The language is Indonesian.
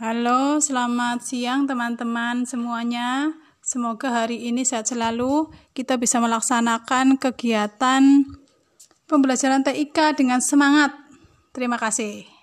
Halo, selamat siang teman-teman semuanya. Semoga hari ini sehat selalu. Kita bisa melaksanakan kegiatan pembelajaran TIK dengan semangat. Terima kasih.